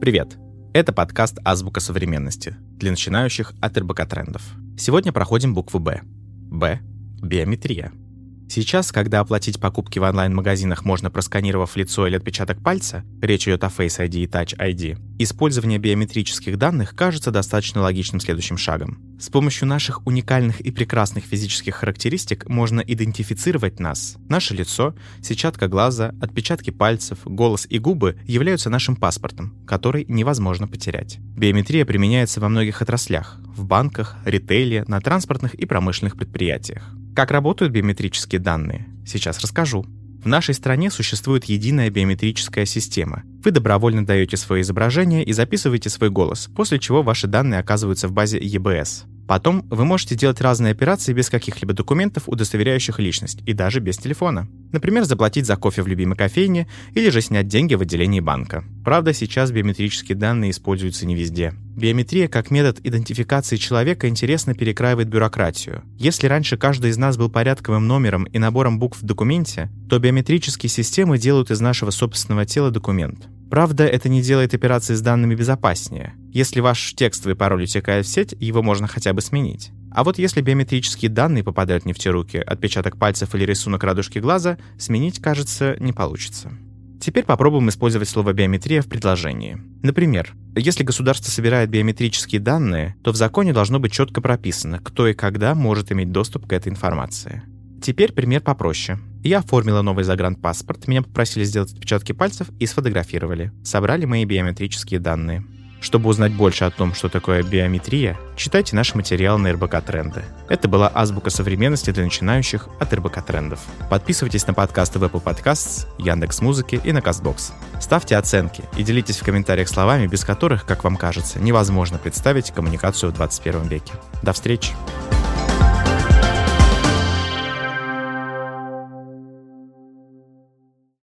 Привет! Это подкаст «Азбука современности» для начинающих от РБК трендов. Сегодня проходим букву «Б». «Б» — биометрия. Сейчас, когда оплатить покупки в онлайн-магазинах можно просканировав лицо или отпечаток пальца, речь идет о Face ID и Touch ID, использование биометрических данных кажется достаточно логичным следующим шагом. С помощью наших уникальных и прекрасных физических характеристик можно идентифицировать нас. Наше лицо, сетчатка глаза, отпечатки пальцев, голос и губы являются нашим паспортом, который невозможно потерять. Биометрия применяется во многих отраслях – в банках, ритейле, на транспортных и промышленных предприятиях. Как работают биометрические данные? Сейчас расскажу. В нашей стране существует единая биометрическая система. Вы добровольно даете свое изображение и записываете свой голос, после чего ваши данные оказываются в базе EBS. Потом вы можете делать разные операции без каких-либо документов, удостоверяющих личность, и даже без телефона. Например, заплатить за кофе в любимой кофейне или же снять деньги в отделении банка. Правда, сейчас биометрические данные используются не везде. Биометрия как метод идентификации человека интересно перекраивает бюрократию. Если раньше каждый из нас был порядковым номером и набором букв в документе, то биометрические системы делают из нашего собственного тела документ. Правда, это не делает операции с данными безопаснее. Если ваш текстовый пароль утекает в сеть, его можно хотя бы сменить. А вот если биометрические данные попадают не в те руки, отпечаток пальцев или рисунок радужки глаза, сменить, кажется, не получится. Теперь попробуем использовать слово «биометрия» в предложении. Например, если государство собирает биометрические данные, то в законе должно быть четко прописано, кто и когда может иметь доступ к этой информации. Теперь пример попроще. Я оформила новый загранпаспорт, меня попросили сделать отпечатки пальцев и сфотографировали. Собрали мои биометрические данные. Чтобы узнать больше о том, что такое биометрия, читайте наш материал на РБК Тренды. Это была азбука современности для начинающих от РБК Трендов. Подписывайтесь на подкасты в Apple Podcasts, Яндекс Музыки и на Castbox. Ставьте оценки и делитесь в комментариях словами, без которых, как вам кажется, невозможно представить коммуникацию в 21 веке. До встречи!